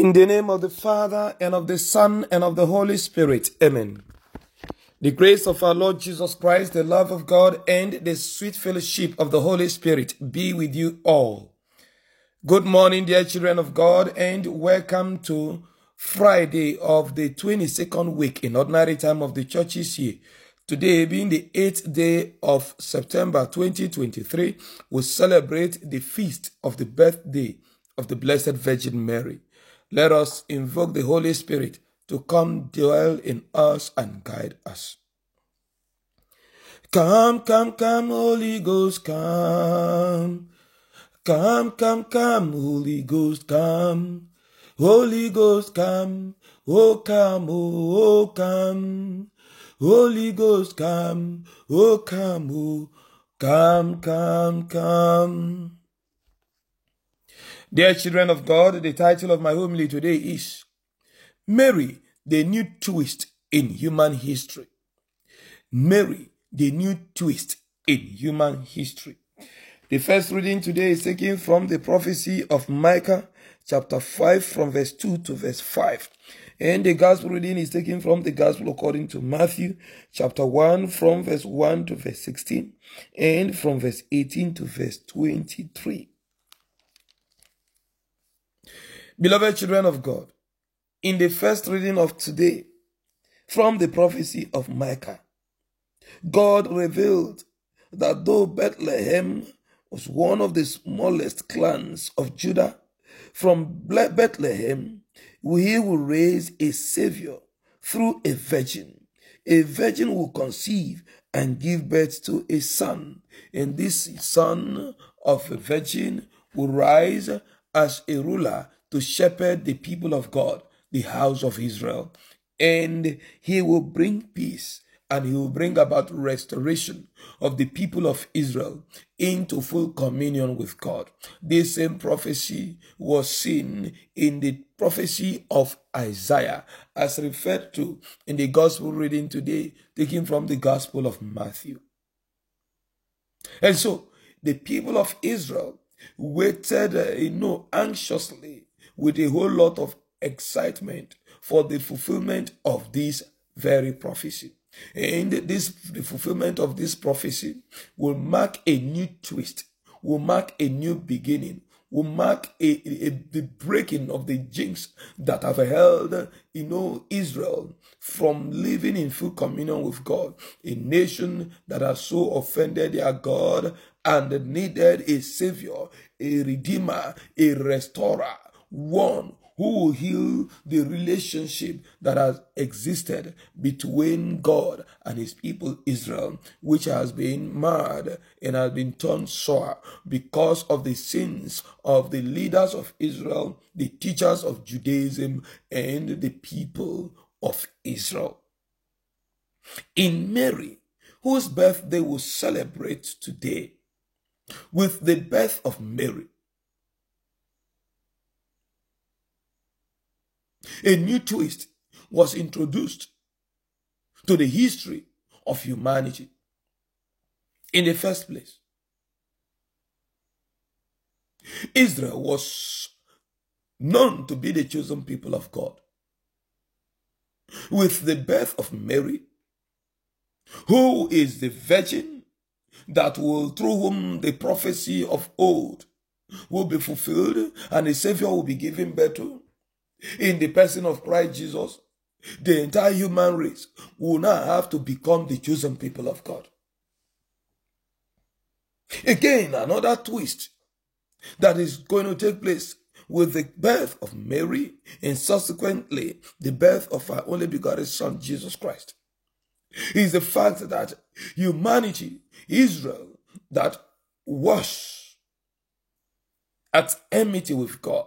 In the name of the Father, and of the Son, and of the Holy Spirit. Amen. The grace of our Lord Jesus Christ, the love of God, and the sweet fellowship of the Holy Spirit be with you all. Good morning, dear children of God, and welcome to Friday of the 22nd week in ordinary time of the church's year. Today, being the 8th day of September 2023, we celebrate the feast of the birthday of the Blessed Virgin Mary. Let us invoke the Holy Spirit to come dwell in us and guide us. Come, come, come, Holy Ghost, come. Come, come, come, Holy Ghost, come. Holy Ghost, come. Oh, come, oh, oh come. Holy Ghost, come. Oh, come, oh, come, come, come. Dear children of God, the title of my homily today is Mary, the new twist in human history. Mary, the new twist in human history. The first reading today is taken from the prophecy of Micah, chapter 5, from verse 2 to verse 5. And the gospel reading is taken from the gospel according to Matthew, chapter 1, from verse 1 to verse 16, and from verse 18 to verse 23. Beloved children of God, in the first reading of today, from the prophecy of Micah, God revealed that though Bethlehem was one of the smallest clans of Judah, from Bethlehem he will raise a savior through a virgin. A virgin will conceive and give birth to a son, and this son of a virgin will rise as a ruler to shepherd the people of God, the house of Israel. And he will bring peace and he will bring about restoration of the people of Israel into full communion with God. This same prophecy was seen in the prophecy of Isaiah, as referred to in the gospel reading today, taken from the gospel of Matthew. And so the people of Israel waited, uh, you know, anxiously with a whole lot of excitement for the fulfillment of this very prophecy. And this the fulfillment of this prophecy will mark a new twist, will mark a new beginning, will mark a, a, the breaking of the jinx that have held you know Israel from living in full communion with God, a nation that has so offended their God and needed a savior, a redeemer, a restorer, one who will heal the relationship that has existed between God and his people Israel, which has been marred and has been turned sour because of the sins of the leaders of Israel, the teachers of Judaism, and the people of Israel. In Mary, whose birthday we celebrate today, with the birth of Mary, A new twist was introduced to the history of humanity in the first place. Israel was known to be the chosen people of God. With the birth of Mary, who is the virgin that will, through whom the prophecy of old will be fulfilled and a Savior will be given birth to, in the person of Christ Jesus, the entire human race will now have to become the chosen people of God. Again, another twist that is going to take place with the birth of Mary and subsequently the birth of our only begotten Son, Jesus Christ, is the fact that humanity, Israel, that was at enmity with God,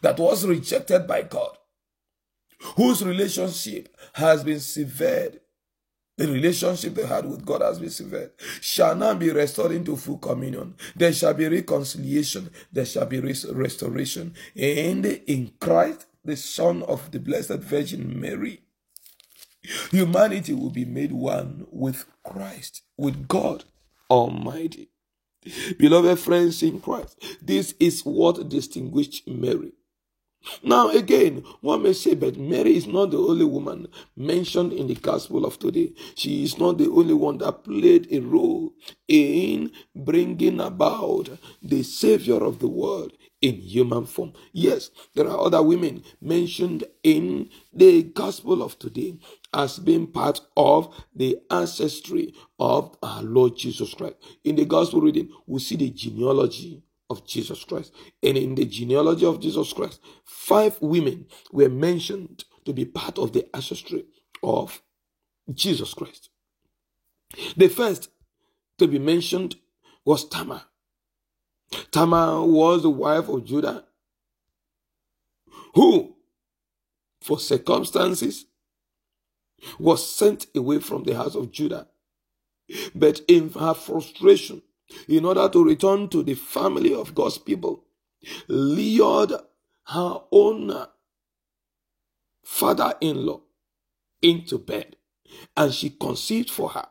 that was rejected by God, whose relationship has been severed, the relationship they had with God has been severed, shall now be restored into full communion. There shall be reconciliation, there shall be restoration. And in Christ, the Son of the Blessed Virgin Mary, humanity will be made one with Christ, with God Almighty. Beloved friends in Christ, this is what distinguished Mary. Now, again, one may say, but Mary is not the only woman mentioned in the gospel of today. She is not the only one that played a role in bringing about the Savior of the world in human form. Yes, there are other women mentioned in the gospel of today as being part of the ancestry of our Lord Jesus Christ. In the gospel reading, we see the genealogy of Jesus Christ. And in the genealogy of Jesus Christ, five women were mentioned to be part of the ancestry of Jesus Christ. The first to be mentioned was Tamar. Tamar was the wife of Judah, who, for circumstances, was sent away from the house of Judah. But in her frustration, in order to return to the family of God's people, lured her own father in law into bed, and she conceived for her,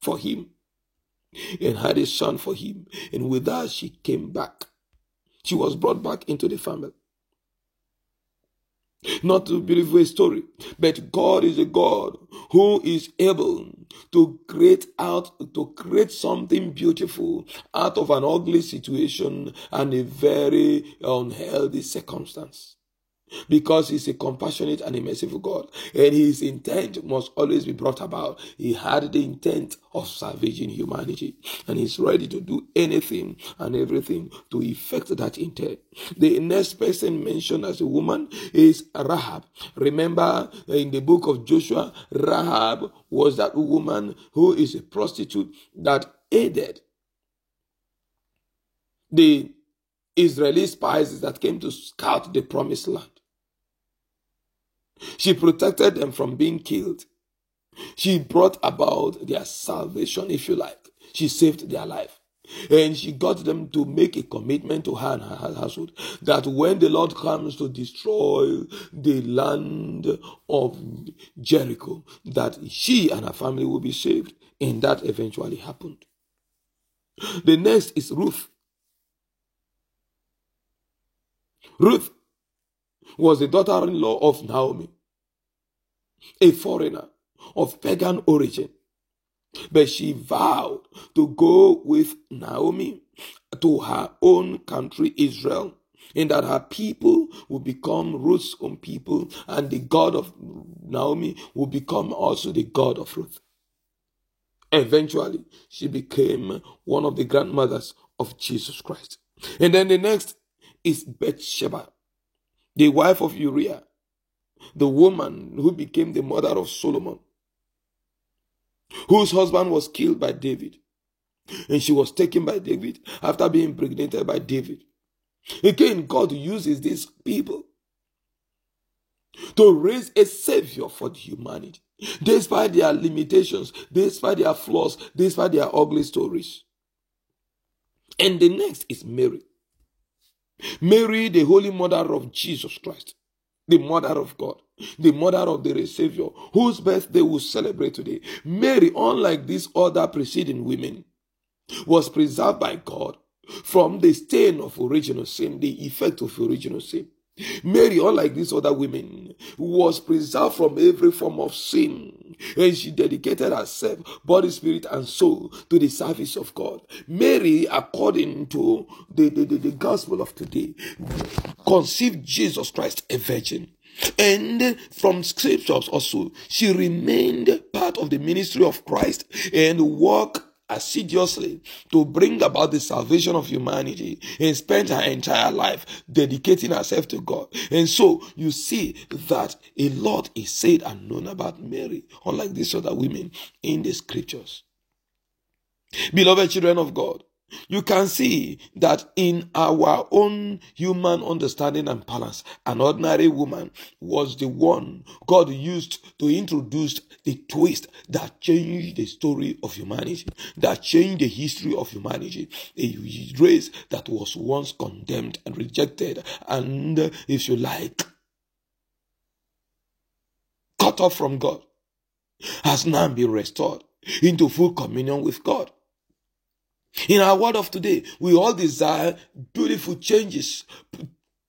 for him, and had a son for him. And with that, she came back. She was brought back into the family. Not to believe a story, but God is a God who is able to create out to create something beautiful out of an ugly situation and a very unhealthy circumstance because he's a compassionate and a merciful God, and his intent must always be brought about. He had the intent of salvaging humanity, and he's ready to do anything and everything to effect that intent. The next person mentioned as a woman is Rahab. Remember uh, in the book of Joshua, Rahab was that woman who is a prostitute that aided the Israeli spies that came to scout the promised land. She protected them from being killed. She brought about their salvation, if you like. She saved their life. And she got them to make a commitment to her and her household that when the Lord comes to destroy the land of Jericho, that she and her family will be saved. And that eventually happened. The next is Ruth. Ruth was the daughter in law of Naomi, a foreigner of pagan origin. But she vowed to go with Naomi to her own country, Israel, and that her people will become Ruth's own people, and the God of Naomi will become also the God of Ruth. Eventually, she became one of the grandmothers of Jesus Christ. And then the next is Bathsheba the wife of Uriah, the woman who became the mother of Solomon, whose husband was killed by David, and she was taken by David after being impregnated by David. Again, God uses these people to raise a savior for humanity, despite their limitations, despite their flaws, despite their ugly stories. And the next is Mary. Mary, the Holy Mother of Jesus Christ, the Mother of God, the Mother of the Savior, whose birthday we celebrate today. Mary, unlike these other preceding women, was preserved by God from the stain of original sin, the effect of original sin. Mary, unlike these other women, was preserved from every form of sin, and she dedicated herself, body, spirit, and soul, to the service of God. Mary, according to the, the, the, the gospel of today, conceived Jesus Christ a virgin. And from scriptures also, she remained part of the ministry of Christ and worked assiduously to bring about the salvation of humanity and spent her entire life dedicating herself to God. And so you see that a lot is said and known about Mary, unlike these other women in the scriptures. Beloved children of God, you can see that in our own human understanding and balance, an ordinary woman was the one God used to introduce the twist that changed the story of humanity, that changed the history of humanity. A race that was once condemned and rejected, and if you like, cut off from God, has now been restored into full communion with God. In our world of today, we all desire beautiful changes,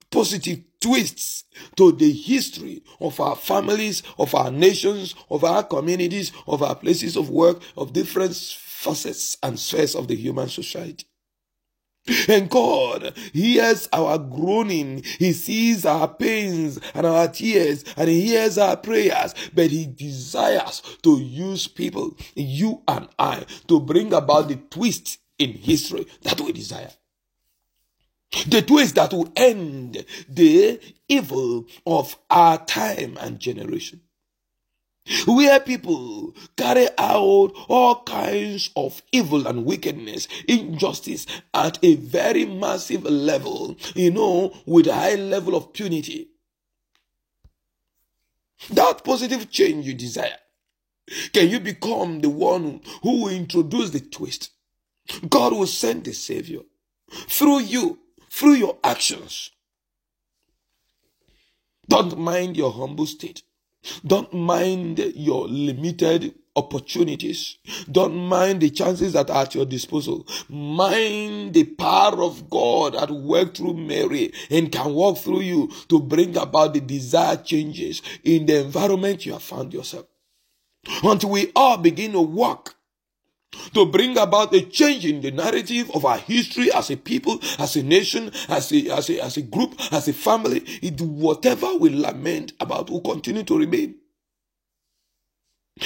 positive twists to the history of our families, of our nations, of our communities, of our places of work, of different facets and spheres of the human society. And God hears our groaning. He sees our pains and our tears and He hears our prayers. But He desires to use people, you and I, to bring about the twist in history that we desire. The twist that will end the evil of our time and generation where people carry out all kinds of evil and wickedness, injustice at a very massive level, you know, with a high level of punity. That positive change you desire, can you become the one who will introduce the twist? God will send the Savior through you, through your actions. Don't mind your humble state. Don't mind your limited opportunities. Don't mind the chances that are at your disposal. Mind the power of God that work through Mary and can walk through you to bring about the desired changes in the environment you have found yourself. Until we all begin to walk to bring about a change in the narrative of our history as a people, as a nation, as a, as a, as a group, as a family. It, whatever we lament about will continue to remain.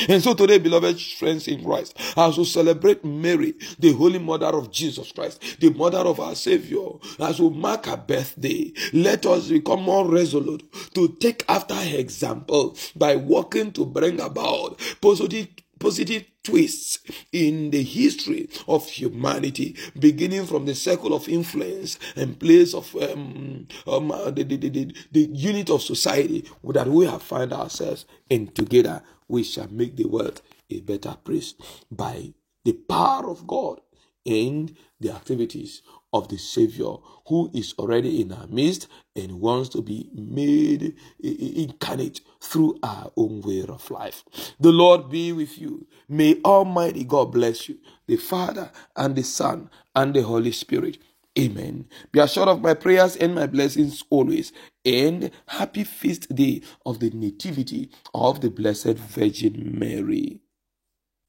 And so today, beloved friends in Christ, as we celebrate Mary, the Holy Mother of Jesus Christ, the Mother of our Savior, as we mark her birthday, let us become more resolute to take after her example by working to bring about positive positive twists in the history of humanity, beginning from the circle of influence and place of um, um, uh, the, the, the, the unit of society that we have found ourselves in. Together, we shall make the world a better place by the power of God and the activities of the Savior who is already in our midst and wants to be made incarnate through our own way of life. The Lord be with you. May Almighty God bless you, the Father and the Son and the Holy Spirit. Amen. Be assured of my prayers and my blessings always. And happy feast day of the Nativity of the Blessed Virgin Mary.